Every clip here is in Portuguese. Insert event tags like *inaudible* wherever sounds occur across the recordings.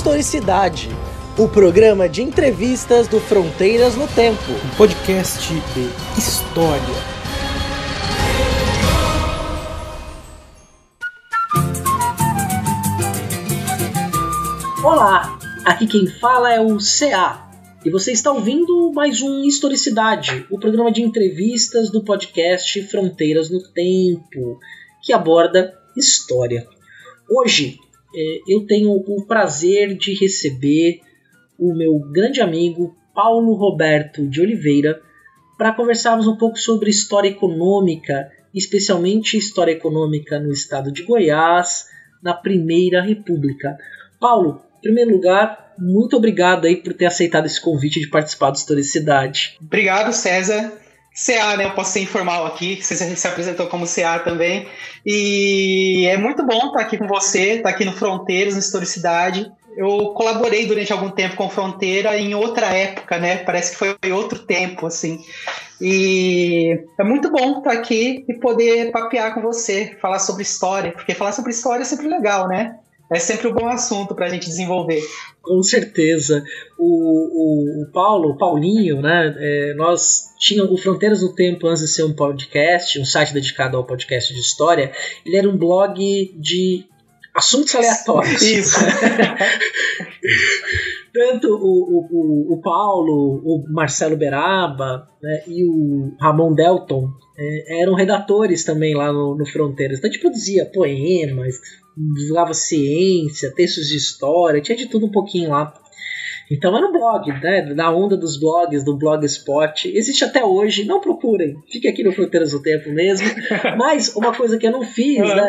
Historicidade, o programa de entrevistas do Fronteiras no Tempo. Um podcast de história. Olá, aqui quem fala é o CA. E você está ouvindo mais um Historicidade, o programa de entrevistas do podcast Fronteiras no Tempo, que aborda história. Hoje é, eu tenho o prazer de receber o meu grande amigo Paulo Roberto de Oliveira para conversarmos um pouco sobre história econômica, especialmente história econômica no estado de Goiás, na Primeira República. Paulo, em primeiro lugar, muito obrigado aí por ter aceitado esse convite de participar do Historicidade. Obrigado, César. CA, né? Eu posso ser informal aqui, você se apresentou como CA também. E é muito bom estar aqui com você, estar aqui no Fronteiras, no Historicidade. Eu colaborei durante algum tempo com Fronteira em outra época, né? Parece que foi outro tempo, assim. E é muito bom estar aqui e poder papear com você, falar sobre história, porque falar sobre história é sempre legal, né? É sempre um bom assunto para a gente desenvolver. Com certeza. O, o, o Paulo, o Paulinho, né? É, nós tínhamos o Fronteiras do Tempo antes de ser um podcast, um site dedicado ao podcast de história. Ele era um blog de assuntos aleatórios. Isso. *laughs* Tanto o, o, o, Paulo, o Marcelo Beraba né, e o Ramon Delton é, eram redatores também lá no, no Fronteiras. Então a gente produzia poemas, divulgava ciência, textos de história, tinha de tudo um pouquinho lá. Então era um blog, né? Na onda dos blogs, do Blogspot. Existe até hoje, não procurem, fique aqui no Fronteiras do Tempo mesmo. *laughs* Mas uma coisa que eu não fiz, né?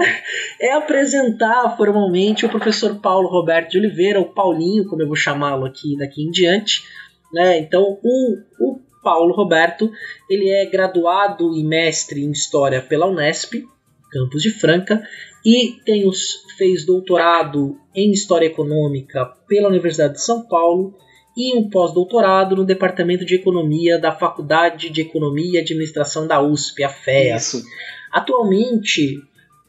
É apresentar formalmente o professor Paulo Roberto de Oliveira, o Paulinho, como eu vou chamá-lo aqui daqui em diante. Né? Então, o, o Paulo Roberto, ele é graduado e mestre em História pela Unesp, Campus de Franca, e tem os, fez doutorado em História Econômica pela Universidade de São Paulo e um pós-doutorado no Departamento de Economia da Faculdade de Economia e Administração da USP, a FEA. Isso. Atualmente,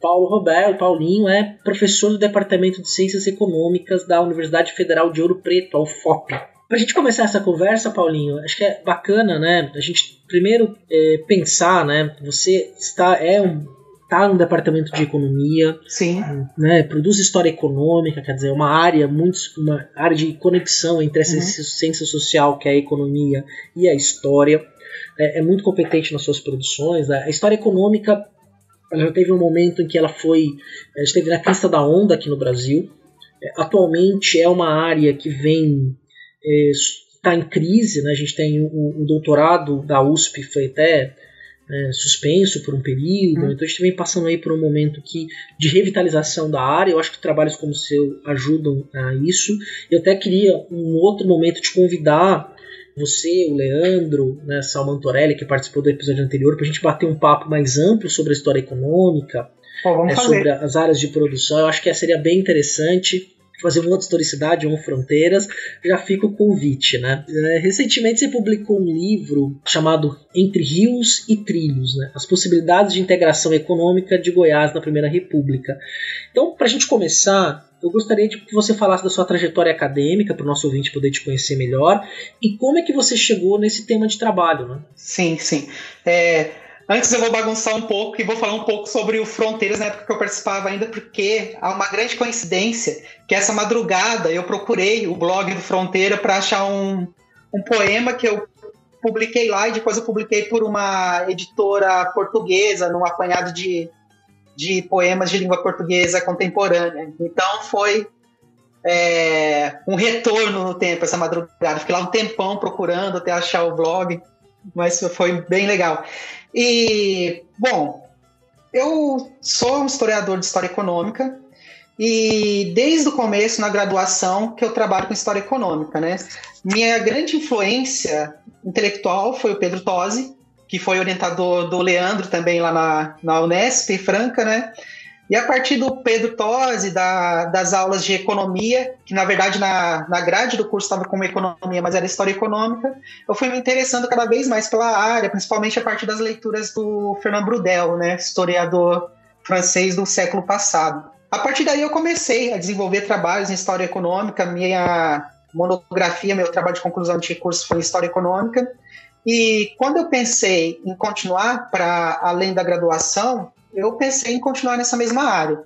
Paulo Roberto, Paulinho, é professor do Departamento de Ciências Econômicas da Universidade Federal de Ouro Preto, a UFOP. Para a gente começar essa conversa, Paulinho, acho que é bacana, né? A gente primeiro é, pensar, né? Você está é um está no departamento de economia, Sim. Né, produz história econômica, quer dizer, uma área muito uma área de conexão entre a uhum. ciência social, que é a economia, e a história. É, é muito competente nas suas produções. A história econômica ela já teve um momento em que ela foi, ela esteve na crista da onda aqui no Brasil. É, atualmente é uma área que vem está é, em crise, né? A gente tem o, o doutorado da USP foi até é, suspenso por um período, hum. então a gente vem passando aí por um momento que, de revitalização da área, eu acho que trabalhos como o seu ajudam a isso. Eu até queria um outro momento te convidar você, o Leandro, né, Salmantorelli, que participou do episódio anterior, para a gente bater um papo mais amplo sobre a história econômica, é, sobre as áreas de produção. Eu acho que seria bem interessante fazer uma historicidade, um Fronteiras, já fica o convite, né? É, recentemente você publicou um livro chamado Entre Rios e Trilhos, né? As possibilidades de integração econômica de Goiás na Primeira República. Então, para a gente começar, eu gostaria de que você falasse da sua trajetória acadêmica para o nosso ouvinte poder te conhecer melhor e como é que você chegou nesse tema de trabalho, né? Sim, sim. É, Antes eu vou bagunçar um pouco e vou falar um pouco sobre o Fronteiras na época que eu participava ainda, porque há uma grande coincidência que essa madrugada eu procurei o blog do Fronteira para achar um, um poema que eu publiquei lá e depois eu publiquei por uma editora portuguesa, num apanhado de, de poemas de língua portuguesa contemporânea. Então foi é, um retorno no tempo essa madrugada. Fiquei lá um tempão procurando até achar o blog, mas foi bem legal. E, bom, eu sou um historiador de história econômica e desde o começo, na graduação, que eu trabalho com história econômica, né? Minha grande influência intelectual foi o Pedro Tosi, que foi orientador do Leandro também lá na, na Unesp, Franca, né? E a partir do Pedro Tosi, da, das aulas de economia, que na verdade na, na grade do curso estava como economia, mas era história econômica, eu fui me interessando cada vez mais pela área, principalmente a partir das leituras do Fernand Brudel, né, historiador francês do século passado. a partir daí eu comecei a desenvolver trabalhos em história econômica, minha monografia, meu trabalho de conclusão de curso foi em história econômica. E quando eu pensei em continuar para além da graduação, eu pensei em continuar nessa mesma área.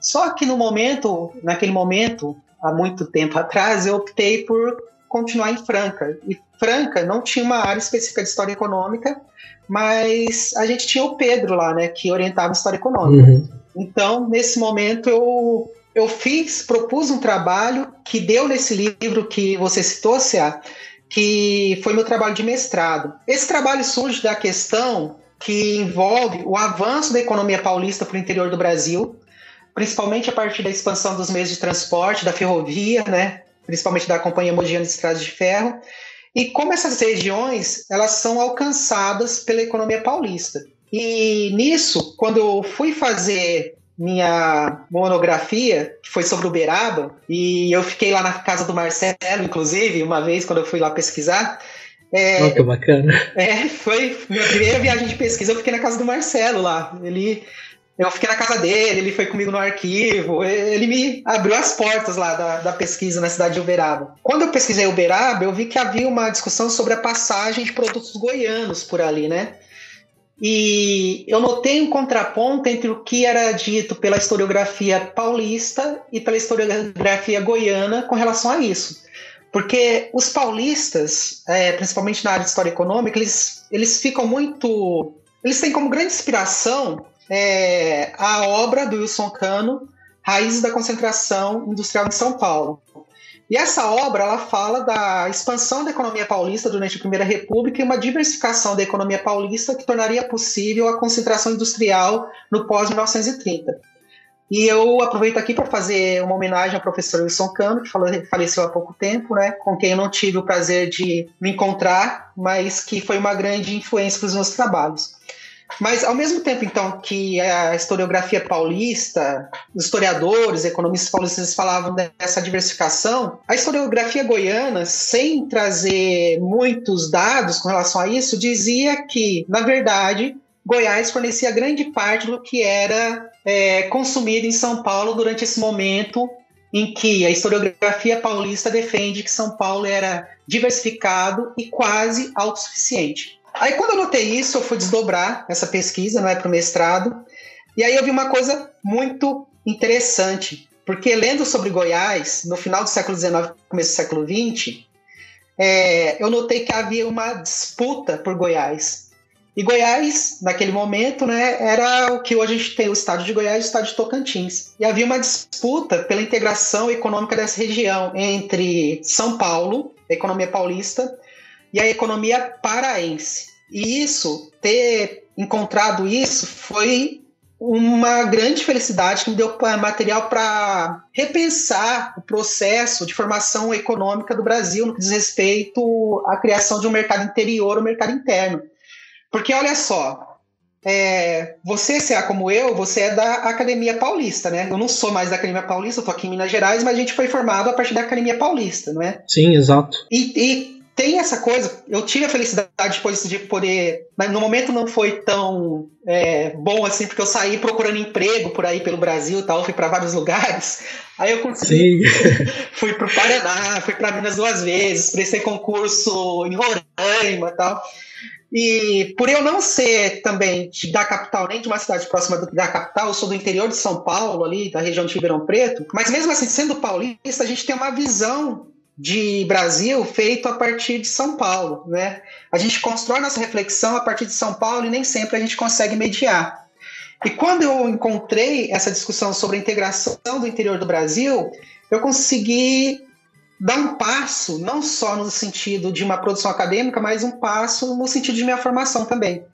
Só que no momento, naquele momento, há muito tempo *laughs* atrás, eu optei por continuar em Franca. E Franca não tinha uma área específica de história econômica, mas a gente tinha o Pedro lá, né, que orientava história econômica. Uhum. Então, nesse momento, eu, eu fiz, propus um trabalho que deu nesse livro que você citou, Cia, que foi meu trabalho de mestrado. Esse trabalho surge da questão que envolve o avanço da economia paulista para o interior do Brasil, principalmente a partir da expansão dos meios de transporte, da ferrovia, né, principalmente da Companhia Mogiana de Estradas de Ferro, e como essas regiões elas são alcançadas pela economia paulista. E nisso, quando eu fui fazer minha monografia, que foi sobre Uberaba, e eu fiquei lá na casa do Marcelo, inclusive, uma vez quando eu fui lá pesquisar. É, oh, que bacana. É, foi minha primeira viagem de pesquisa, eu fiquei na casa do Marcelo lá. Ele eu fiquei na casa dele, ele foi comigo no arquivo, ele me abriu as portas lá da, da pesquisa na cidade de Uberaba. Quando eu pesquisei Uberaba, eu vi que havia uma discussão sobre a passagem de produtos goianos por ali, né? E eu notei um contraponto entre o que era dito pela historiografia paulista e pela historiografia goiana com relação a isso. Porque os paulistas, é, principalmente na área de história econômica, eles, eles ficam muito. Eles têm como grande inspiração é, a obra do Wilson Cano, Raízes da Concentração Industrial de São Paulo. E essa obra ela fala da expansão da economia paulista durante a Primeira República e uma diversificação da economia paulista que tornaria possível a concentração industrial no pós-1930. E eu aproveito aqui para fazer uma homenagem ao professor Wilson Cano, que faleceu há pouco tempo, né, com quem eu não tive o prazer de me encontrar, mas que foi uma grande influência para os meus trabalhos. Mas, ao mesmo tempo, então, que a historiografia paulista, os historiadores, economistas paulistas falavam dessa diversificação, a historiografia goiana, sem trazer muitos dados com relação a isso, dizia que, na verdade, Goiás fornecia grande parte do que era é, consumido em São Paulo durante esse momento em que a historiografia paulista defende que São Paulo era diversificado e quase autossuficiente. Aí quando eu notei isso, eu fui desdobrar essa pesquisa, não é para o mestrado, e aí eu vi uma coisa muito interessante, porque lendo sobre Goiás, no final do século XIX, começo do século XX, é, eu notei que havia uma disputa por Goiás. E Goiás, naquele momento, né, era o que hoje a gente tem o estado de Goiás e o estado de Tocantins. E havia uma disputa pela integração econômica dessa região entre São Paulo, a economia paulista, e a economia paraense. E isso, ter encontrado isso, foi uma grande felicidade que me deu material para repensar o processo de formação econômica do Brasil no que diz respeito à criação de um mercado interior ou mercado interno. Porque olha só, é, você, se é como eu, você é da Academia Paulista, né? Eu não sou mais da Academia Paulista, eu tô aqui em Minas Gerais, mas a gente foi formado a partir da Academia Paulista, não é? Sim, exato. E, e tem essa coisa, eu tive a felicidade depois de poder. Mas no momento não foi tão é, bom assim, porque eu saí procurando emprego por aí pelo Brasil e tal, fui para vários lugares. Aí eu consegui. *laughs* fui para o Paraná, fui para Minas duas vezes, prestei concurso em Roraima e tal. E por eu não ser também da capital, nem de uma cidade próxima da capital, eu sou do interior de São Paulo, ali, da região de Ribeirão Preto, mas mesmo assim, sendo paulista, a gente tem uma visão de Brasil feito a partir de São Paulo, né? A gente constrói nossa reflexão a partir de São Paulo e nem sempre a gente consegue mediar. E quando eu encontrei essa discussão sobre a integração do interior do Brasil, eu consegui dar um passo, não só no sentido de uma produção acadêmica, mas um passo no sentido de minha formação também.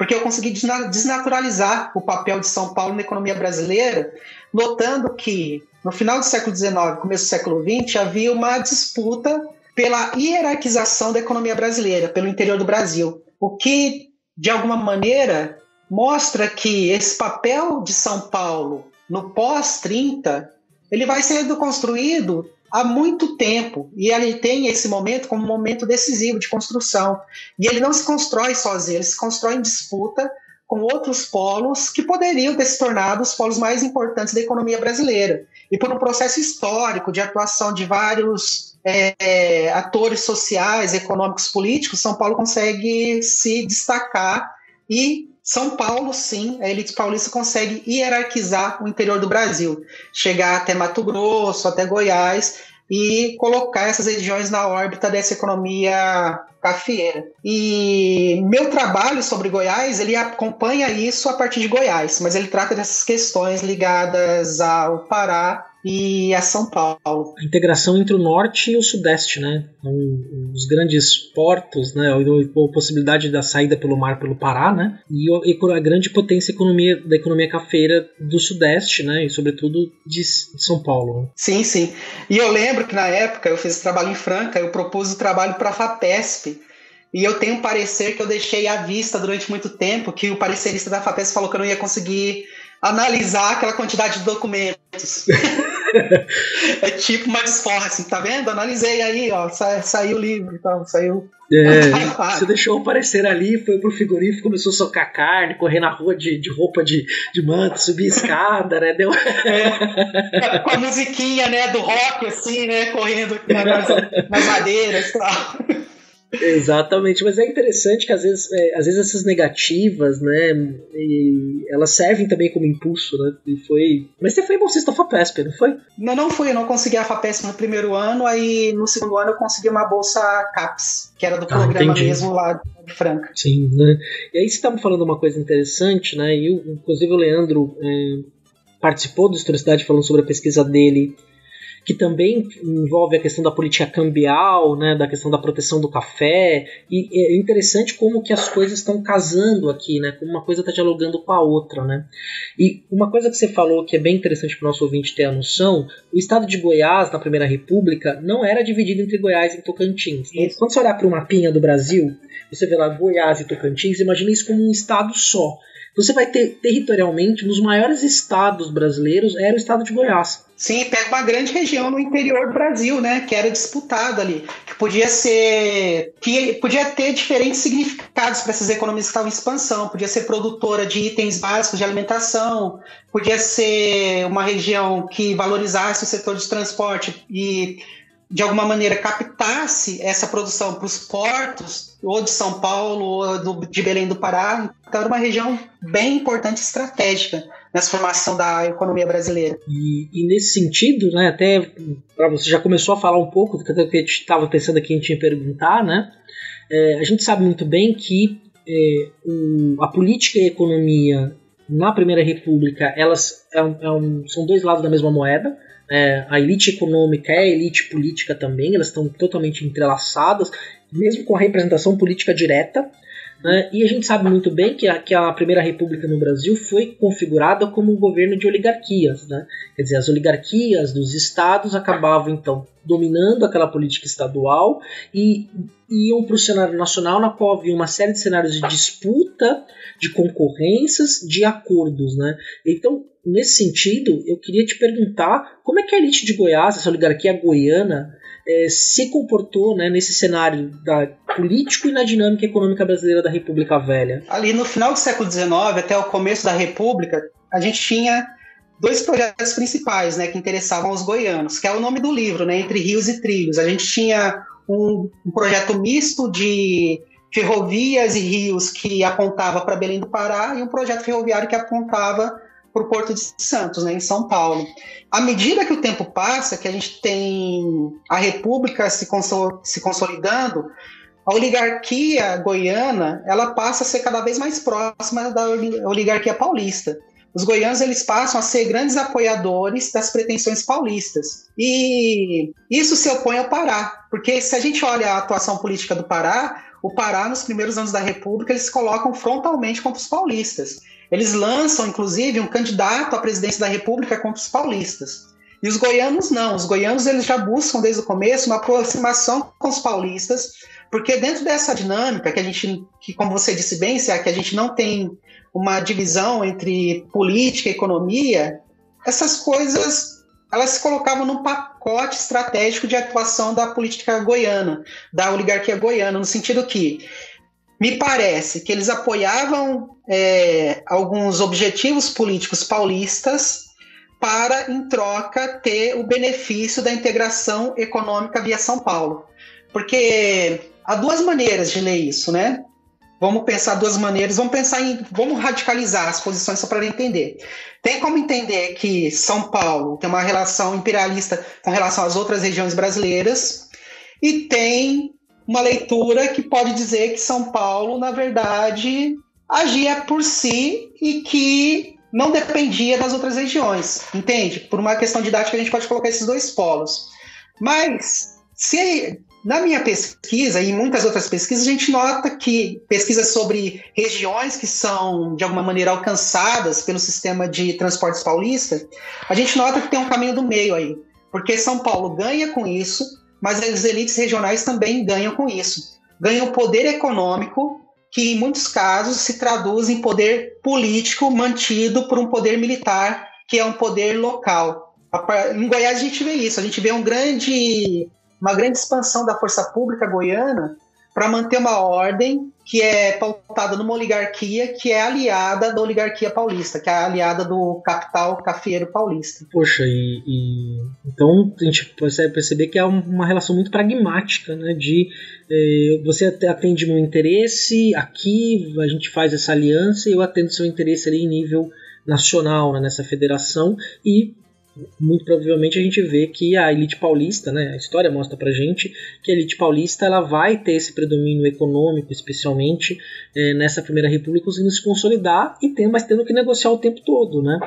Porque eu consegui desnaturalizar o papel de São Paulo na economia brasileira, notando que no final do século XIX, começo do século XX, havia uma disputa pela hierarquização da economia brasileira, pelo interior do Brasil, o que, de alguma maneira, mostra que esse papel de São Paulo no pós-30 ele vai sendo construído há muito tempo e ele tem esse momento como um momento decisivo de construção. E ele não se constrói sozinho, ele se constrói em disputa com outros polos que poderiam ter se tornado os polos mais importantes da economia brasileira. E por um processo histórico de atuação de vários é, atores sociais, econômicos, políticos, São Paulo consegue se destacar e São Paulo, sim, a elite paulista consegue hierarquizar o interior do Brasil, chegar até Mato Grosso, até Goiás e colocar essas regiões na órbita dessa economia cafeeira. E meu trabalho sobre Goiás, ele acompanha isso a partir de Goiás, mas ele trata dessas questões ligadas ao Pará e a São Paulo. A integração entre o norte e o sudeste, né? Um, os grandes portos, né? A possibilidade da saída pelo mar pelo Pará, né? E a grande potência economia, da economia cafeira do sudeste, né? E sobretudo de, de São Paulo. Né? Sim, sim. E eu lembro que na época eu fiz trabalho em Franca, eu propus o trabalho para a FAPESP. E eu tenho um parecer que eu deixei à vista durante muito tempo, que o parecerista da FAPESP falou que eu não ia conseguir analisar aquela quantidade de documentos. *laughs* *laughs* é tipo uma desforra, assim, tá vendo? Analisei aí, ó, sa saiu o livro e tal, saiu. É, você deixou aparecer ali, foi pro frigorífico, começou a socar carne, correr na rua de, de roupa de, de manto, subir escada, né? Deu... É, com a musiquinha, né, do rock, assim, né, correndo nas, nas madeiras e tal. Exatamente, mas é interessante que às vezes, é, às vezes essas negativas, né, elas servem também como impulso, né? E foi. Mas você foi bolsista FAPESP, não foi? Não, não fui, eu não consegui a FAPESP no primeiro ano, aí no segundo ano eu consegui uma bolsa CAPES, que era do ah, programa entendi. mesmo lá de Franca. Sim, né? E aí você estava falando uma coisa interessante, né? E inclusive o Leandro é, participou do Historicidade falando sobre a pesquisa dele que também envolve a questão da política cambial, né, da questão da proteção do café, e é interessante como que as coisas estão casando aqui, né, como uma coisa está dialogando com a outra, né. E uma coisa que você falou que é bem interessante para o nosso ouvinte ter a noção, o estado de Goiás, na Primeira República, não era dividido entre Goiás e Tocantins. Então, quando você olhar para o mapinha do Brasil, você vê lá Goiás e Tocantins, imagina isso como um estado só. Você vai ter territorialmente, um dos maiores estados brasileiros era o estado de Goiás. Sim, pega uma grande região no interior do Brasil, né, que era disputado ali, que podia ser, que podia ter diferentes significados para essas economias que estavam em expansão, podia ser produtora de itens básicos de alimentação, podia ser uma região que valorizasse o setor de transporte e de alguma maneira captasse essa produção para os portos, ou de São Paulo, ou do, de Belém do Pará. Então, era uma região bem importante e estratégica nessa formação da economia brasileira. E, e nesse sentido, né, até para você já começou a falar um pouco do que gente estava pensando aqui, a gente ia perguntar, né? É, a gente sabe muito bem que é, o, a política e a economia na Primeira República elas é um, é são dois lados da mesma moeda é, a elite econômica é a elite política também, elas estão totalmente entrelaçadas, mesmo com a representação política direta. Né? E a gente sabe muito bem que a, Primeira República no Brasil foi configurada como um governo de oligarquias. Né? Quer dizer, as oligarquias dos estados acabavam então dominando aquela política estadual e iam para o cenário nacional, na qual havia uma série de cenários de disputa, de concorrências, de acordos. Né? Então, nesse sentido, eu queria te perguntar como é que a elite de Goiás, essa oligarquia goiana, é, se comportou né, nesse cenário da político e na dinâmica econômica brasileira da República Velha. Ali no final do século XIX até o começo da República, a gente tinha dois projetos principais né, que interessavam os goianos, que é o nome do livro, né, Entre Rios e Trilhos. A gente tinha um, um projeto misto de ferrovias e rios que apontava para Belém do Pará e um projeto ferroviário que apontava para o Porto de Santos, né, em São Paulo. À medida que o tempo passa, que a gente tem a República se, consol se consolidando, a oligarquia goiana ela passa a ser cada vez mais próxima da oligarquia paulista. Os goianos eles passam a ser grandes apoiadores das pretensões paulistas. E isso se opõe ao Pará, porque se a gente olha a atuação política do Pará, o Pará, nos primeiros anos da República, eles se colocam frontalmente contra os paulistas. Eles lançam, inclusive, um candidato à presidência da República contra os paulistas. E os goianos não. Os goianos eles já buscam desde o começo uma aproximação com os paulistas, porque dentro dessa dinâmica que a gente, que como você disse bem, se é que a gente não tem uma divisão entre política e economia, essas coisas elas se colocavam num pacote estratégico de atuação da política goiana, da oligarquia goiana, no sentido que me parece que eles apoiavam é, alguns objetivos políticos paulistas para, em troca, ter o benefício da integração econômica via São Paulo. Porque há duas maneiras de ler isso, né? Vamos pensar duas maneiras, vamos pensar em. Vamos radicalizar as posições só para entender. Tem como entender que São Paulo tem uma relação imperialista com relação às outras regiões brasileiras, e tem uma leitura que pode dizer que São Paulo, na verdade, agia por si e que não dependia das outras regiões, entende? Por uma questão didática, a gente pode colocar esses dois polos. Mas, se na minha pesquisa e em muitas outras pesquisas, a gente nota que pesquisas sobre regiões que são, de alguma maneira, alcançadas pelo sistema de transportes paulista, a gente nota que tem um caminho do meio aí. Porque São Paulo ganha com isso, mas as elites regionais também ganham com isso. Ganham poder econômico que em muitos casos se traduz em poder político mantido por um poder militar, que é um poder local. Em Goiás a gente vê isso, a gente vê um grande, uma grande expansão da força pública goiana para manter uma ordem que é pautada numa oligarquia que é aliada da oligarquia paulista, que é aliada do capital cafeiro paulista. Poxa, e, e então a gente consegue perceber que é uma relação muito pragmática, né? De eh, você atende meu interesse aqui, a gente faz essa aliança e eu atendo seu interesse ali em nível nacional, né, nessa federação e muito provavelmente a gente vê que a elite paulista, né, a história mostra pra gente que a elite paulista ela vai ter esse predomínio econômico, especialmente é, nessa primeira república, conseguindo se consolidar e tem, mas tendo que negociar o tempo todo, né?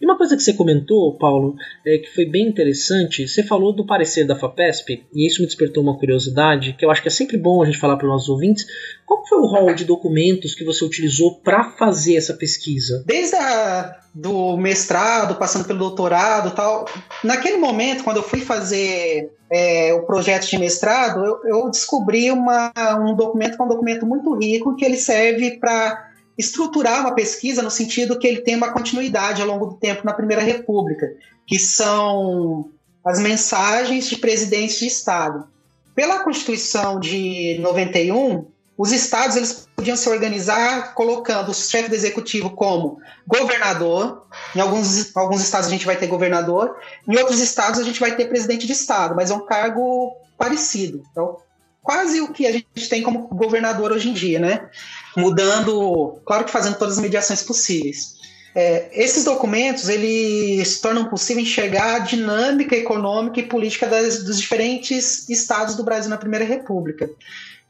E uma coisa que você comentou, Paulo, é, que foi bem interessante, você falou do parecer da FAPESP, e isso me despertou uma curiosidade, que eu acho que é sempre bom a gente falar para os nossos ouvintes, qual foi o rol de documentos que você utilizou para fazer essa pesquisa? Desde a do mestrado, passando pelo doutorado tal. Naquele momento, quando eu fui fazer é, o projeto de mestrado, eu, eu descobri uma, um documento que é um documento muito rico, que ele serve para estruturar uma pesquisa no sentido que ele tem uma continuidade ao longo do tempo na Primeira República, que são as mensagens de presidentes de Estado. Pela Constituição de 91, os estados eles podiam se organizar colocando o chefe do executivo como governador. Em alguns, alguns estados a gente vai ter governador, em outros estados a gente vai ter presidente de estado, mas é um cargo parecido. Então, quase o que a gente tem como governador hoje em dia, né? Mudando, claro que fazendo todas as mediações possíveis. É, esses documentos eles tornam possível enxergar a dinâmica econômica e política das, dos diferentes estados do Brasil na Primeira República.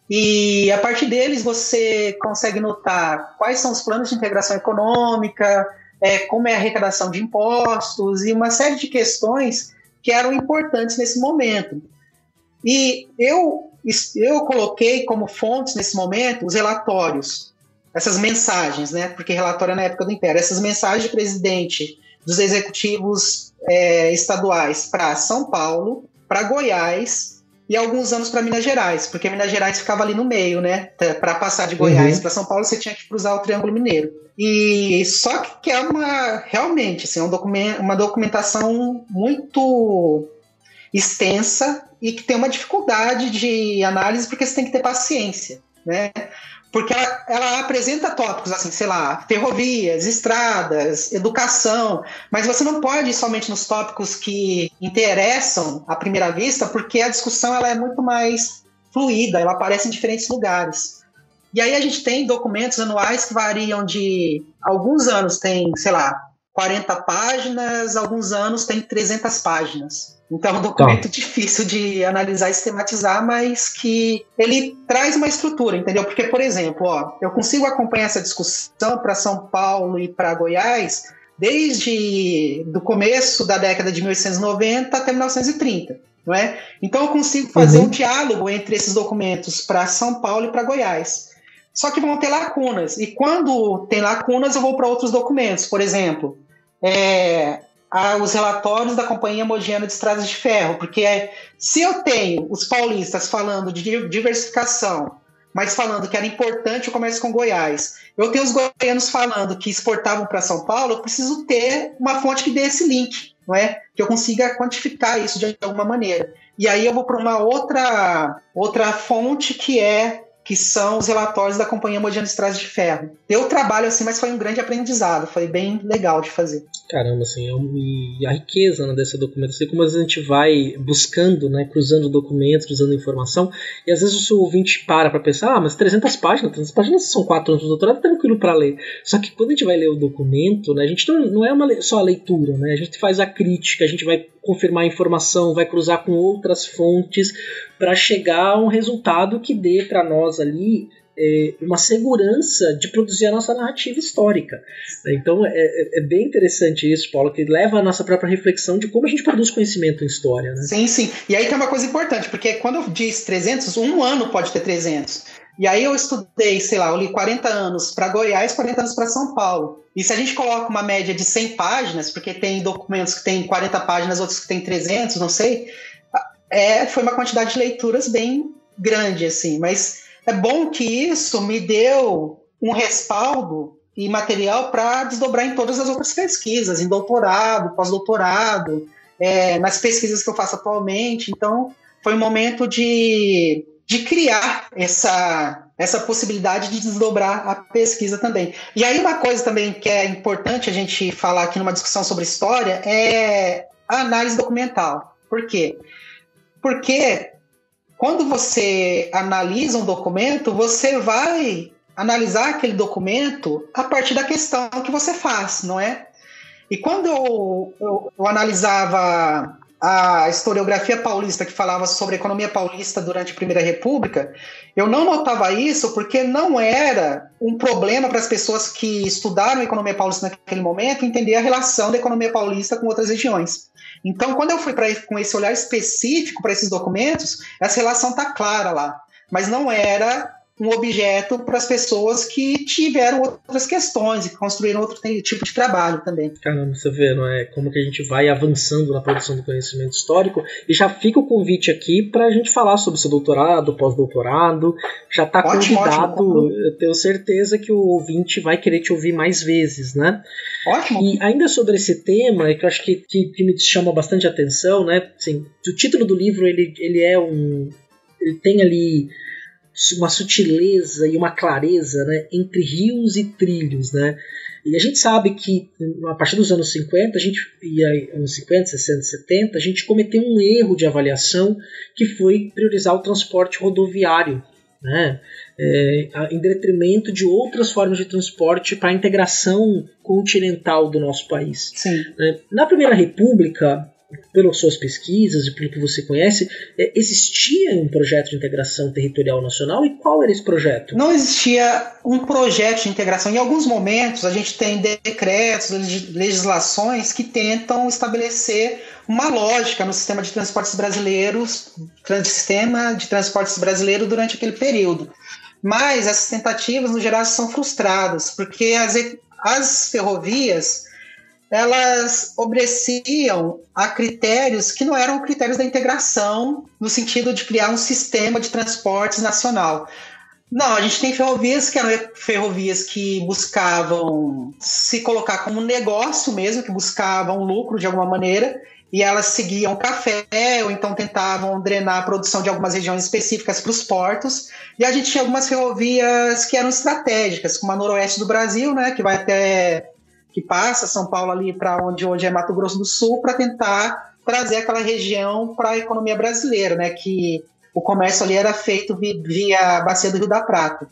E a partir deles você consegue notar quais são os planos de integração econômica, é, como é a arrecadação de impostos e uma série de questões que eram importantes nesse momento. E eu, eu coloquei como fontes nesse momento os relatórios, essas mensagens, né? Porque relatório é na época do Império, essas mensagens de presidente dos executivos é, estaduais para São Paulo, para Goiás e alguns anos para Minas Gerais, porque Minas Gerais ficava ali no meio, né? Para passar de Goiás uhum. para São Paulo, você tinha que cruzar o Triângulo Mineiro. E só que é uma realmente assim, é um uma documentação muito extensa e que tem uma dificuldade de análise porque você tem que ter paciência, né? Porque ela, ela, apresenta tópicos assim, sei lá, ferrovias, estradas, educação, mas você não pode ir somente nos tópicos que interessam à primeira vista, porque a discussão ela é muito mais fluida, ela aparece em diferentes lugares. E aí a gente tem documentos anuais que variam de alguns anos tem, sei lá, 40 páginas, alguns anos tem 300 páginas. Então é um documento tá. difícil de analisar e sistematizar, mas que ele traz uma estrutura, entendeu? Porque, por exemplo, ó, eu consigo acompanhar essa discussão para São Paulo e para Goiás desde do começo da década de 1890 até 1930. Não é? Então eu consigo fazer uhum. um diálogo entre esses documentos para São Paulo e para Goiás. Só que vão ter lacunas. E quando tem lacunas, eu vou para outros documentos. Por exemplo, é, os relatórios da Companhia Mogiana de Estradas de Ferro, porque é, se eu tenho os paulistas falando de diversificação, mas falando que era importante o comércio com Goiás, eu tenho os goianos falando que exportavam para São Paulo, eu preciso ter uma fonte que dê esse link, não é? Que eu consiga quantificar isso de alguma maneira. E aí eu vou para uma outra outra fonte que é que são os relatórios da Companhia Modiana de Estradas de Ferro. Eu trabalho assim, mas foi um grande aprendizado, foi bem legal de fazer. Caramba, assim, é e a riqueza né, dessa documentação, como às vezes a gente vai buscando, né, cruzando documentos, cruzando informação, e às vezes o ouvinte para para pensar, ah, mas 300 páginas, 300 páginas são 4 anos de doutorado, tá tranquilo para ler. Só que quando a gente vai ler o documento, né, a gente não, não é uma, só a leitura, né, a gente faz a crítica, a gente vai confirmar a informação, vai cruzar com outras fontes para chegar a um resultado que dê para nós ali é, uma segurança de produzir a nossa narrativa histórica. Então é, é, é, bem interessante isso, Paulo, que leva a nossa própria reflexão de como a gente produz conhecimento em história. Né? Sim, sim. E aí tem uma coisa importante, porque quando eu disse 300, um ano pode ter 300. E aí eu estudei, sei lá, eu li 40 anos para Goiás, 40 anos para São Paulo. E se a gente coloca uma média de 100 páginas, porque tem documentos que tem 40 páginas, outros que tem 300, não sei, é, foi uma quantidade de leituras bem grande, assim. Mas é bom que isso me deu um respaldo e material para desdobrar em todas as outras pesquisas, em doutorado, pós-doutorado, é, nas pesquisas que eu faço atualmente. Então, foi um momento de de criar essa, essa possibilidade de desdobrar a pesquisa também. E aí uma coisa também que é importante a gente falar aqui numa discussão sobre história é a análise documental. Por quê? Porque quando você analisa um documento, você vai analisar aquele documento a partir da questão que você faz, não é? E quando eu, eu, eu analisava a historiografia paulista que falava sobre a economia paulista durante a Primeira República, eu não notava isso porque não era um problema para as pessoas que estudaram a economia paulista naquele momento entender a relação da economia paulista com outras regiões. Então, quando eu fui para com esse olhar específico para esses documentos, essa relação está clara lá, mas não era um objeto para as pessoas que tiveram outras questões e que construíram outro tipo de trabalho também. Caramba, você vê, não é? Como que a gente vai avançando na produção do conhecimento histórico. E já fica o convite aqui para a gente falar sobre seu doutorado, pós-doutorado. Já está convidado. Ótimo. Eu tenho certeza que o ouvinte vai querer te ouvir mais vezes, né? Ótimo. E ainda sobre esse tema, que eu acho que, que, que me chama bastante atenção, né? Assim, o título do livro ele, ele é um. Ele tem ali uma sutileza e uma clareza né, entre rios e trilhos. Né? E a gente sabe que a partir dos anos 50, a gente, e aí, anos 50, 60, 70, a gente cometeu um erro de avaliação que foi priorizar o transporte rodoviário. Né? É, em detrimento de outras formas de transporte para a integração continental do nosso país. Sim. É, na Primeira República, pelas suas pesquisas e pelo que você conhece, é, existia um projeto de integração territorial nacional e qual era esse projeto? Não existia um projeto de integração. Em alguns momentos, a gente tem decretos, legislações que tentam estabelecer uma lógica no sistema de transportes brasileiros, sistema de transportes brasileiro durante aquele período. Mas essas tentativas, no geral, são frustradas, porque as, as ferrovias elas obedeciam a critérios que não eram critérios da integração, no sentido de criar um sistema de transportes nacional. Não, a gente tem ferrovias que eram ferrovias que buscavam se colocar como um negócio mesmo, que buscavam lucro de alguma maneira, e elas seguiam café, ou então tentavam drenar a produção de algumas regiões específicas para os portos. E a gente tinha algumas ferrovias que eram estratégicas, como a noroeste do Brasil, né, que vai até que passa São Paulo ali para onde hoje é Mato Grosso do Sul, para tentar trazer aquela região para a economia brasileira, né? Que o comércio ali era feito via bacia do Rio da Prata.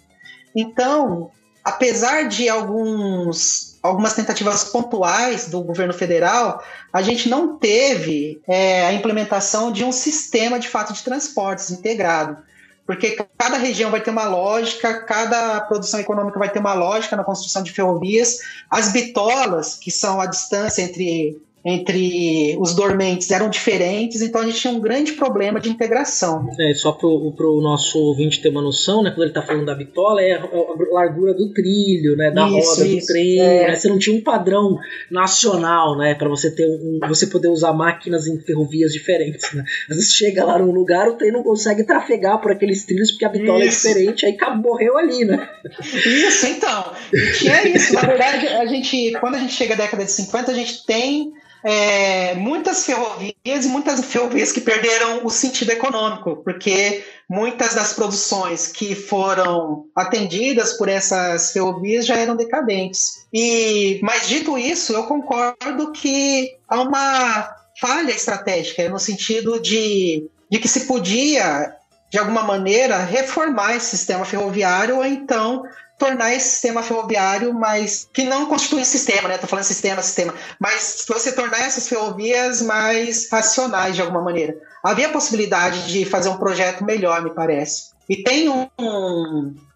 Então, apesar de alguns, algumas tentativas pontuais do governo federal, a gente não teve é, a implementação de um sistema de fato de transportes integrado porque cada região vai ter uma lógica, cada produção econômica vai ter uma lógica na construção de ferrovias. As bitolas, que são a distância entre entre os dormentes eram diferentes, então a gente tinha um grande problema de integração. É, só para o nosso ouvinte ter uma noção, né, quando ele está falando da bitola, é a, largura do trilho, né, da isso, roda isso, do trem, é. né, você não tinha um padrão nacional, né, para você ter um, você poder usar máquinas em ferrovias diferentes, né. Às vezes chega lá num lugar, o trem não consegue trafegar por aqueles trilhos porque a bitola é isso. é diferente, aí morreu ali, né. Isso, então, e tinha isso. Na verdade, a gente, quando a gente chega à década de 50, a gente tem é, muitas ferrovias e muitas ferrovias que perderam o sentido econômico, porque muitas das produções que foram atendidas por essas ferrovias já eram decadentes. E, mas dito isso, eu concordo que há uma falha estratégica no sentido de, de que se podia de alguma maneira reformar esse sistema ferroviário ou então tornar esse sistema ferroviário mais. que não constitui um sistema, né? Tô falando sistema, sistema. Mas você tornar essas ferrovias mais racionais de alguma maneira. Havia a possibilidade de fazer um projeto melhor, me parece. E tem um,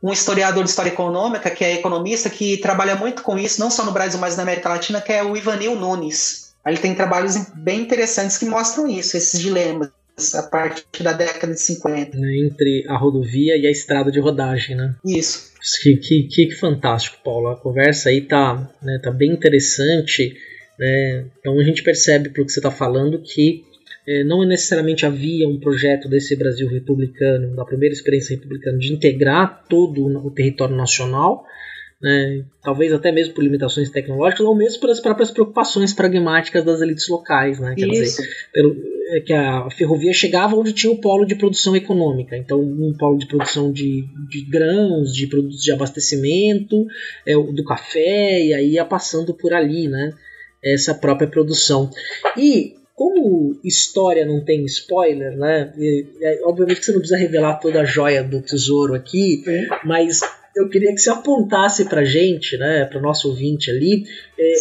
um, historiador de história econômica, que é economista, que trabalha muito com isso, não só no Brasil, mas na América Latina, que é o Ivanil Nunes. Ele tem trabalhos bem interessantes que mostram isso, esses dilemas a partir da década de 50. Né, entre a rodovia e a estrada de rodagem, né? Isso. Que, que, que fantástico, Paulo. A conversa aí tá, né, tá bem interessante. Né? Então a gente percebe, pelo que você está falando, que é, não necessariamente havia um projeto desse Brasil republicano, da primeira experiência republicana, de integrar todo o território nacional, né, talvez até mesmo por limitações tecnológicas, ou mesmo pelas próprias preocupações pragmáticas das elites locais. Né, quer Isso. dizer, pelo, é que a ferrovia chegava onde tinha o polo de produção econômica. Então, um polo de produção de, de grãos, de produtos de abastecimento, é, do café, e aí ia passando por ali, né? Essa própria produção. E como história não tem spoiler, né? E, é, obviamente que você não precisa revelar toda a joia do tesouro aqui, É. mas eu queria que você apontasse pra gente, né, pro nosso ouvinte ali, é,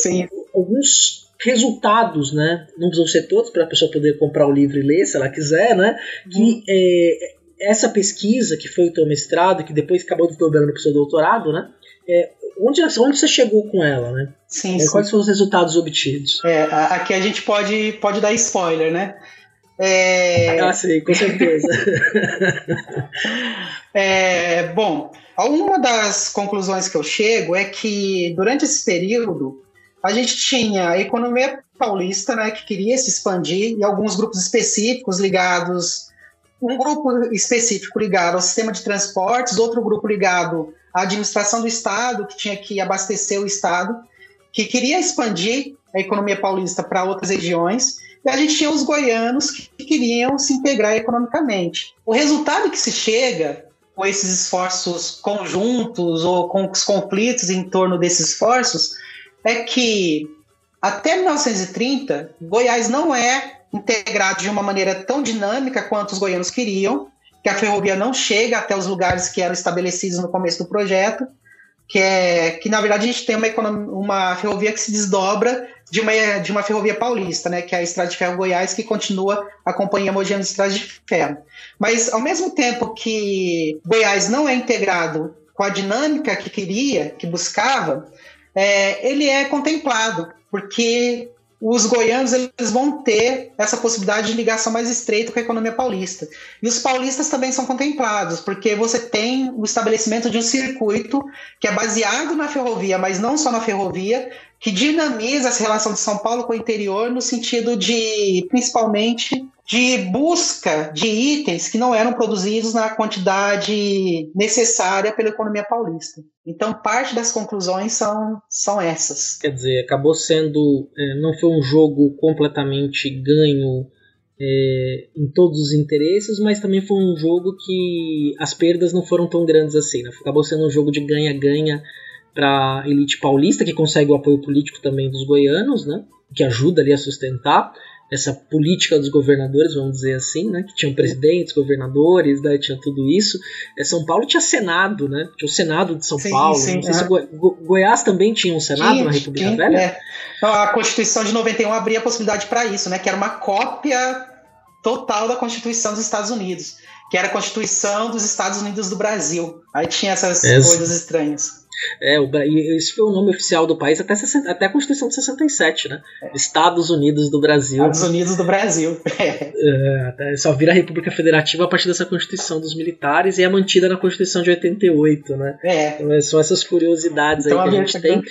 alguns resultados, né? Não precisam ser todos para a pessoa poder comprar o livro e ler, se ela quiser, né? Que é, essa pesquisa que foi o teu mestrado, que depois acabou desdobrando para o seu doutorado, né? É, onde, onde você chegou com ela, né? Sim, É, sim. quais foram os resultados obtidos? É, aqui a gente pode, pode dar spoiler, né? É, *laughs* Ah, sim, com certeza. *laughs* é, bom, uma das conclusões que eu chego é que durante esse período a gente tinha a economia paulista, né, que queria se expandir e alguns grupos específicos ligados, um grupo específico ligado ao sistema de transportes, outro grupo ligado à administração do Estado, que tinha que abastecer o Estado, que queria expandir a economia paulista para outras regiões, e a gente tinha os goianos que queriam se integrar economicamente. O resultado que se chega com esses esforços conjuntos ou com os conflitos em torno desses esforços é que até 1930 Goiás não é integrado de uma maneira tão dinâmica quanto os goianos queriam, que a ferrovia não chega até os lugares que eram estabelecidos no começo do projeto, que é que na verdade a gente tem uma, economia, uma ferrovia que se desdobra de uma, de uma ferrovia paulista, né, que é a Estrada de Ferro Goiás, que continua a Companhia Mogiana de Estrada de Ferro. Mas ao mesmo tempo que Goiás não é integrado com a dinâmica que queria, que buscava, é, ele é contemplado, porque os goianos eles vão ter essa possibilidade de ligação mais estreita com a economia paulista. E os paulistas também são contemplados, porque você tem o estabelecimento de um circuito que é baseado na ferrovia, mas não só na ferrovia, que dinamiza essa relação de São Paulo com o interior no sentido de, principalmente, de busca de itens que não eram produzidos na quantidade necessária pela economia paulista. Então, parte das conclusões são, são essas. Quer dizer, acabou sendo. é, não foi um jogo completamente ganho é, em todos os interesses, mas também foi um jogo que as perdas não foram tão grandes assim. Né? Acabou sendo um jogo de ganha-ganha para a elite paulista, que consegue o apoio político também dos goianos, né? que ajuda ali a sustentar essa política dos governadores, vamos dizer assim, né? Que tinham presidentes, governadores, né? Tinha tudo isso. É, São Paulo tinha Senado, né? Tinha o Senado de São Sim, Paulo. sim, Não sei se. Goi- Go- Goiás também tinha um Senado Tinha- na República tinha, Velha? é. Então, A Constituição de 91 abria a possibilidade para isso, né? Que era uma cópia total da Constituição dos Estados Unidos, que era a Constituição dos Estados Unidos do Brasil. Aí tinha essas Essa. coisas estranhas. É, o, esse foi o nome oficial do país até, 60 até a Constituição de 67, né? Estados Unidos do Brasil. Estados Unidos do Brasil. É. É, só vira República Federativa a partir dessa Constituição dos militares e é mantida na Constituição de 88, né? É. Então, é, são essas curiosidades Então aí que a gente tem.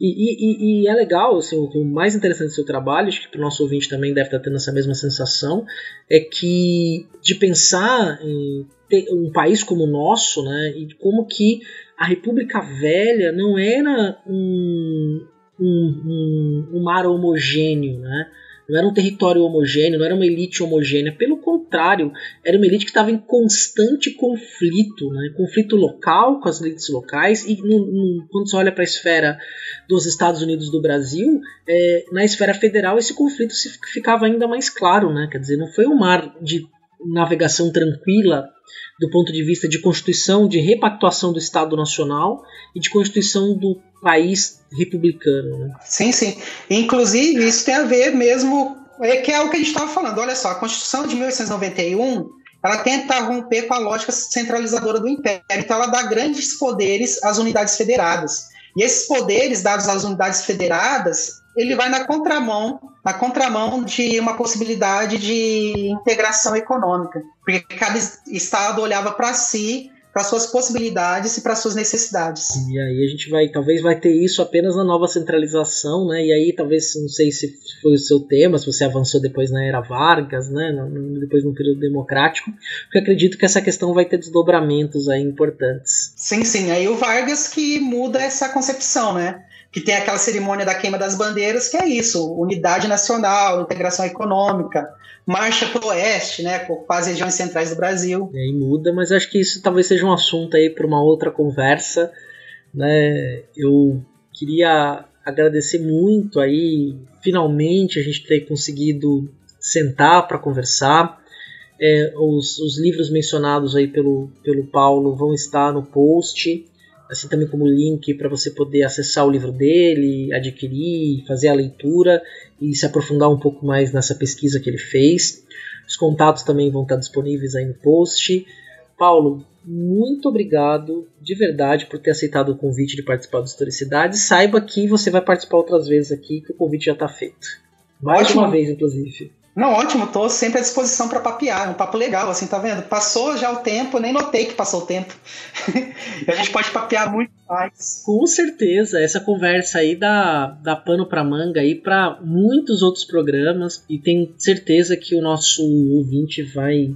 E, e- e- é legal, assim, o, mais interessante do seu trabalho, acho que para o nosso ouvinte também deve estar tendo essa mesma sensação, é que de pensar em ter um país como o nosso, né, e como que a República Velha não era um, um, um, um mar homogêneo, né? não era um território homogêneo, não era uma elite homogênea. Pelo contrário, era uma elite que estava em constante conflito, né? conflito local com as elites locais. E no, no, quando você olha para a esfera dos Estados Unidos do Brasil, é, na esfera federal esse conflito se ficava ainda mais claro. Né? Quer dizer, não foi um mar de navegação tranquila do ponto de vista de constituição, de repactuação do Estado Nacional e de constituição do país republicano. Né? Sim, sim. Inclusive, isso tem a ver mesmo, é que é o que a gente estava falando. Olha só, a Constituição de 1891 ela tenta romper com a lógica centralizadora do Império. Então, ela dá grandes poderes às unidades federadas. E esses poderes dados às unidades federadas, ele vai na contramão, na contramão de uma possibilidade de integração econômica, porque cada estado olhava para si para suas possibilidades e para suas necessidades. E aí a gente vai, talvez vai ter isso apenas na nova centralização, né? E aí talvez, não sei se foi o seu tema, se você avançou depois na era Vargas, né? Depois no período democrático, porque acredito que essa questão vai ter desdobramentos aí importantes. Sim, sim. Aí o Vargas que muda essa concepção, né? Que tem aquela cerimônia da queima das bandeiras, que é isso, unidade nacional, integração econômica, marcha para o oeste, né, com as regiões centrais do Brasil. E aí muda, mas acho que isso talvez seja um assunto aí para uma outra conversa, né? Eu queria agradecer muito aí, finalmente a gente ter conseguido sentar para conversar. É, os, os livros mencionados aí pelo, pelo Paulo vão estar no post assim também como link para você poder acessar o livro dele, adquirir, fazer a leitura e se aprofundar um pouco mais nessa pesquisa que ele fez. Os contatos também vão estar disponíveis aí no post. Paulo, muito obrigado de verdade por ter aceitado o convite de participar do Historicidade. Saiba que você vai participar outras vezes aqui, que o convite já está feito. Mais Ótimo. uma vez, inclusive. Não, ótimo, tô sempre à disposição para papear, um papo legal, assim, tá vendo? Passou já o tempo, nem notei que passou o tempo. *laughs* a gente pode papear muito mais. Com certeza, essa conversa aí dá, dá pano para manga aí para muitos outros programas e tenho certeza que o nosso ouvinte vai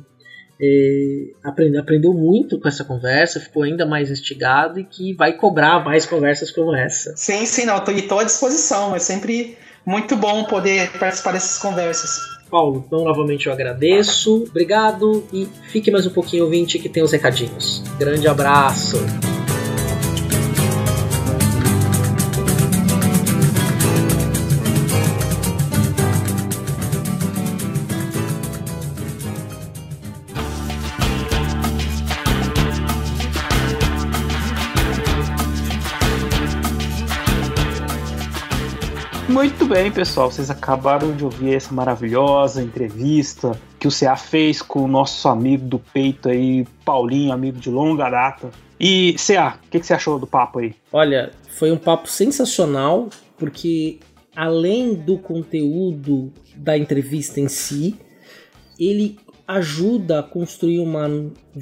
é, aprender, aprendeu muito com essa conversa, ficou ainda mais instigado e que vai cobrar mais conversas como essa. Sim, sim, não, tô, e tô à disposição, é sempre muito bom poder participar dessas conversas. Paulo, então novamente eu agradeço, obrigado e fique mais um pouquinho ouvinte que tem os recadinhos. Grande abraço! Bem, pessoal. Vocês acabaram de ouvir essa maravilhosa entrevista que o CA fez com o nosso amigo do peito aí, Paulinho, amigo de longa data. E, CA, o que, que você achou do papo aí? Olha, foi um papo sensacional, porque além do conteúdo da entrevista em si, ele ajuda a construir uma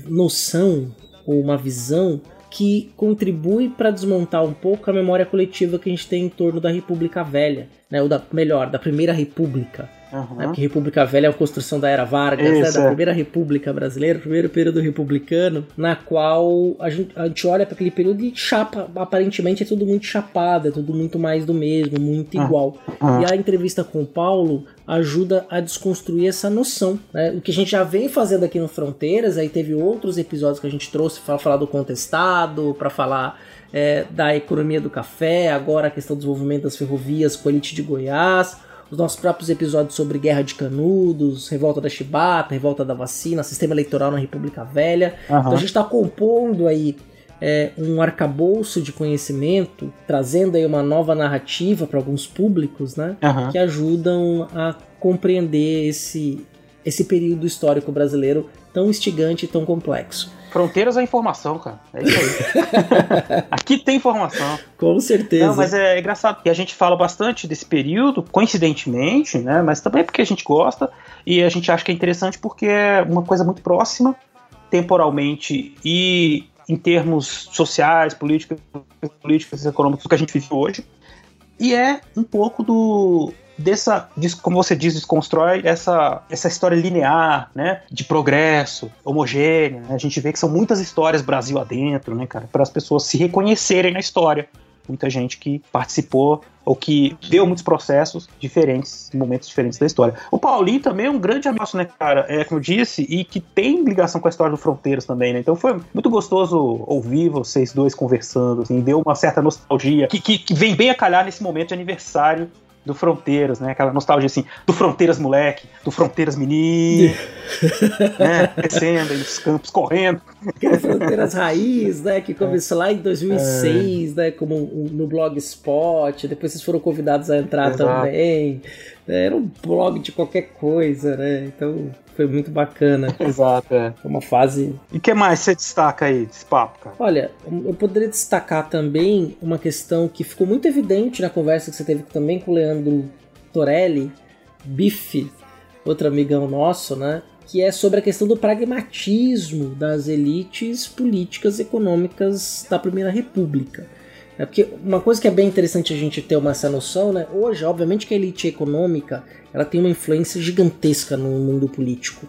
noção ou uma visão que contribui para desmontar um pouco a memória coletiva que a gente tem em torno da República Velha, né? Ou da melhor, da Primeira República. Uhum. Né? Porque República Velha é a construção da Era Vargas, né? da é. primeira República brasileira, primeiro período republicano, na qual a gente, a gente olha para aquele período e chapa, aparentemente é tudo muito chapado, é tudo muito mais do mesmo, muito uhum. igual. Uhum. E a entrevista com o Paulo ajuda a desconstruir essa noção. Né? O que a gente já vem fazendo aqui no Fronteiras, aí teve outros episódios que a gente trouxe para falar do contestado, para falar é, da economia do café, agora a questão do desenvolvimento das ferrovias com a elite de Goiás, os nossos próprios episódios sobre Guerra de Canudos, Revolta da Chibata, Revolta da Vacina, Sistema Eleitoral na República Velha. Uhum. Então a gente está compondo aí é, um arcabouço de conhecimento, trazendo aí uma nova narrativa para alguns públicos, né? Uhum. Que ajudam a compreender esse, esse período histórico brasileiro tão instigante e tão complexo. Fronteiras é informação, cara. É isso aí. *laughs* Aqui tem informação. Com certeza. Não, mas é engraçado que a gente fala bastante desse período, coincidentemente, né? Mas também porque a gente gosta e a gente acha que é interessante porque é uma coisa muito próxima, temporalmente e em termos sociais, políticos, políticos econômicos que a gente vive hoje. E é um pouco do, dessa, como você diz, desconstrói essa, essa história linear, né, de progresso, homogênea. Né? A gente vê que são muitas histórias Brasil adentro, né, cara, para as pessoas se reconhecerem na história. Muita gente que participou ou que deu muitos processos diferentes, momentos diferentes da história. O Paulinho também é um grande amigo, né, cara? É, como eu disse, e que tem ligação com a história do Fronteiras também, né? Então foi muito gostoso ouvir vocês dois conversando, assim, deu uma certa nostalgia, que, que, que vem bem a calhar nesse momento de aniversário do Fronteiras, né? Aquela nostalgia assim, do Fronteiras moleque, do Fronteiras menino, *laughs* né? Descendo aí nos campos, correndo. Aquele Fronteiras Raiz, né? Que começou lá em 2006, é. né? Como no Blogspot, depois vocês foram convidados a entrar Exato. também. Era um blog de qualquer coisa, né? Então foi muito bacana. *laughs* Exato, é. Foi uma fase. E o que mais você destaca aí desse papo, cara? Olha, eu poderia destacar também uma questão que ficou muito evidente na conversa que você teve também com o Leandro Torelli, Bife, outro amigão nosso, né? Que é sobre a questão do pragmatismo das elites políticas e econômicas da Primeira República. É porque uma coisa que é bem interessante a gente ter uma, essa noção, né? Hoje, obviamente que a elite econômica ela tem uma influência gigantesca no mundo político.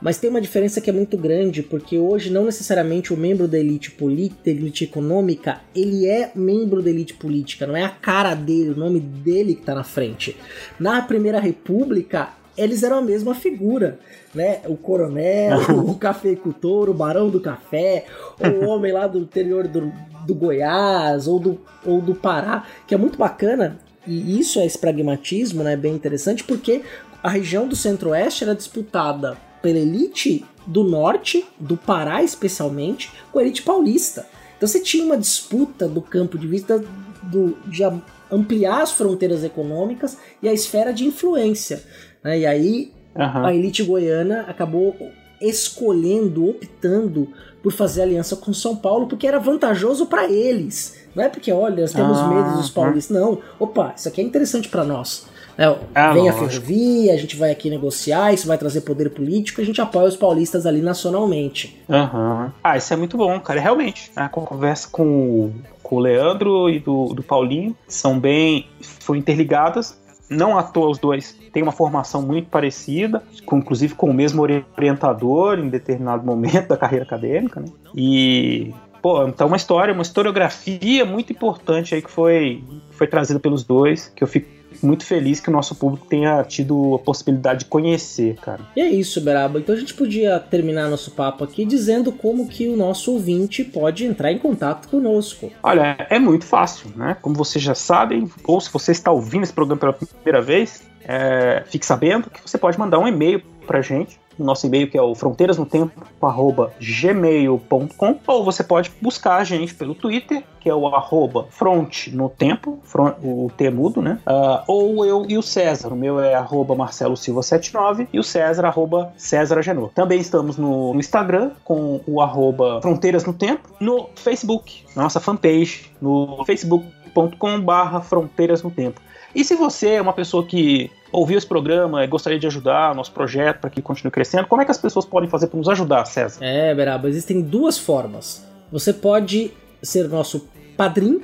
Mas tem uma diferença que é muito grande, porque hoje não necessariamente o membro da elite política, elite econômica, ele é membro da elite política, não é a cara dele, o nome dele que está na frente. Na Primeira República, eles eram a mesma figura, né? O coronel, *laughs* o cafeicultor, o barão do café, o homem lá do interior do, do Goiás ou do, ou do Pará, que é muito bacana, e isso é esse pragmatismo, né, bem interessante, porque a região do centro-oeste era disputada pela elite do norte, do Pará especialmente, com a elite paulista. Então você tinha uma disputa do campo de vista do, de ampliar as fronteiras econômicas e a esfera de influência. Né? E aí uhum. a elite goiana acabou escolhendo, optando por fazer aliança com São Paulo, porque era vantajoso para eles. Não é porque, olha, nós temos ah, medo dos paulistas. Não. Opa, isso aqui é interessante para nós. É, ah, vem a ferrovia, a gente vai aqui negociar, isso vai trazer poder político, a gente apoia os paulistas ali nacionalmente. Uhum. Ah, isso é muito bom, cara. Realmente, a conversa com, com o Leandro e do, do Paulinho são bem. foram interligadas. Não à toa os dois têm uma formação muito parecida, com, inclusive com o mesmo orientador em determinado momento da carreira acadêmica, né? E pô, então uma história, uma historiografia muito importante aí que foi, foi trazida pelos dois, que eu fico muito feliz que o nosso público tenha tido a possibilidade de conhecer, cara. E é isso, Beraba. Então a gente podia terminar nosso papo aqui dizendo como que o nosso ouvinte pode entrar em contato conosco. Olha, é muito fácil, né? Como vocês já sabem, ou se você está ouvindo esse programa pela primeira vez, é, fique sabendo que você pode mandar um e-mail pra gente nosso e-mail que é o fronteirasnotempo@gmail.com ou você pode buscar a gente pelo Twitter, que é o arroba front no tempo, front, o T mudo, né? Uh, ou eu e o César. O meu é arroba Marcelo Silva 79 e o César arroba César Agenor. Também estamos no, no Instagram com o arroba Fronteiras no Tempo, no Facebook, nossa fanpage, no facebook.com barra Fronteiras no Tempo. E se você é uma pessoa que ouviu esse programa e gostaria de ajudar o nosso projeto para que continue crescendo, como é que as pessoas podem fazer para nos ajudar, César? É, Beraba, existem duas formas. Você pode ser nosso padrinho,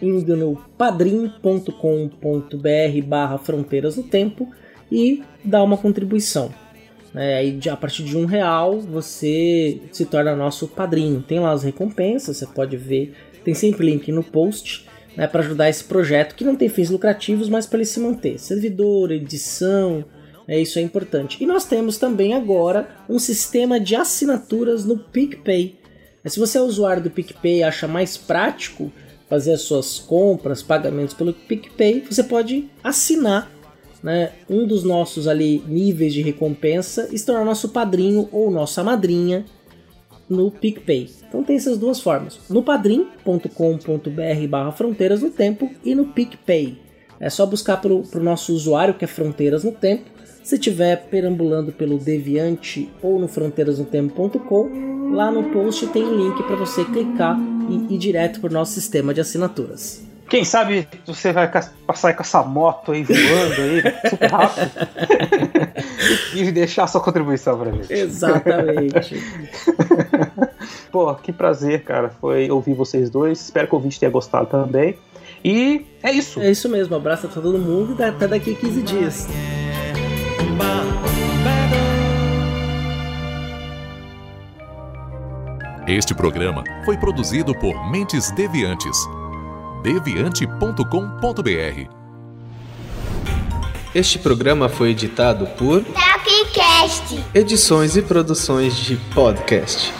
indo no padrim.com.br barra fronteiras no tempo e dar uma contribuição. É, a partir de um real você se torna nosso padrinho. Tem lá as recompensas, você pode ver. Tem sempre link no post né, para ajudar esse projeto que não tem fins lucrativos, mas para ele se manter. Servidor, edição, é, isso é importante. E nós temos também agora um sistema de assinaturas no PicPay. Se você é usuário do PicPay e acha mais prático fazer as suas compras, pagamentos pelo PicPay, você pode assinar né, um dos nossos ali níveis de recompensa e se tornar nosso padrinho ou nossa madrinha no PicPay. Então tem essas duas formas. No padrim.com.br barra Fronteiras no Tempo e no PicPay. É só buscar pelo pro nosso usuário que é Fronteiras no Tempo. Se estiver perambulando pelo Deviante ou no fronteirasnotempo.com, lá no post tem link para você clicar e ir direto para o nosso sistema de assinaturas. Quem sabe você vai passar com essa moto aí voando aí, *laughs* super rápido. *laughs* e deixar sua contribuição pra gente. Exatamente. *laughs* Pô, que prazer, cara. Foi ouvir vocês dois. Espero que o ouvinte tenha gostado também. E é isso. É isso mesmo. Abraço a todo mundo e até daqui a 15 dias. Este programa foi produzido por Mentes Deviantes deviante.com.br. Este programa foi editado por Talkcast. Edições e Produções de Podcast.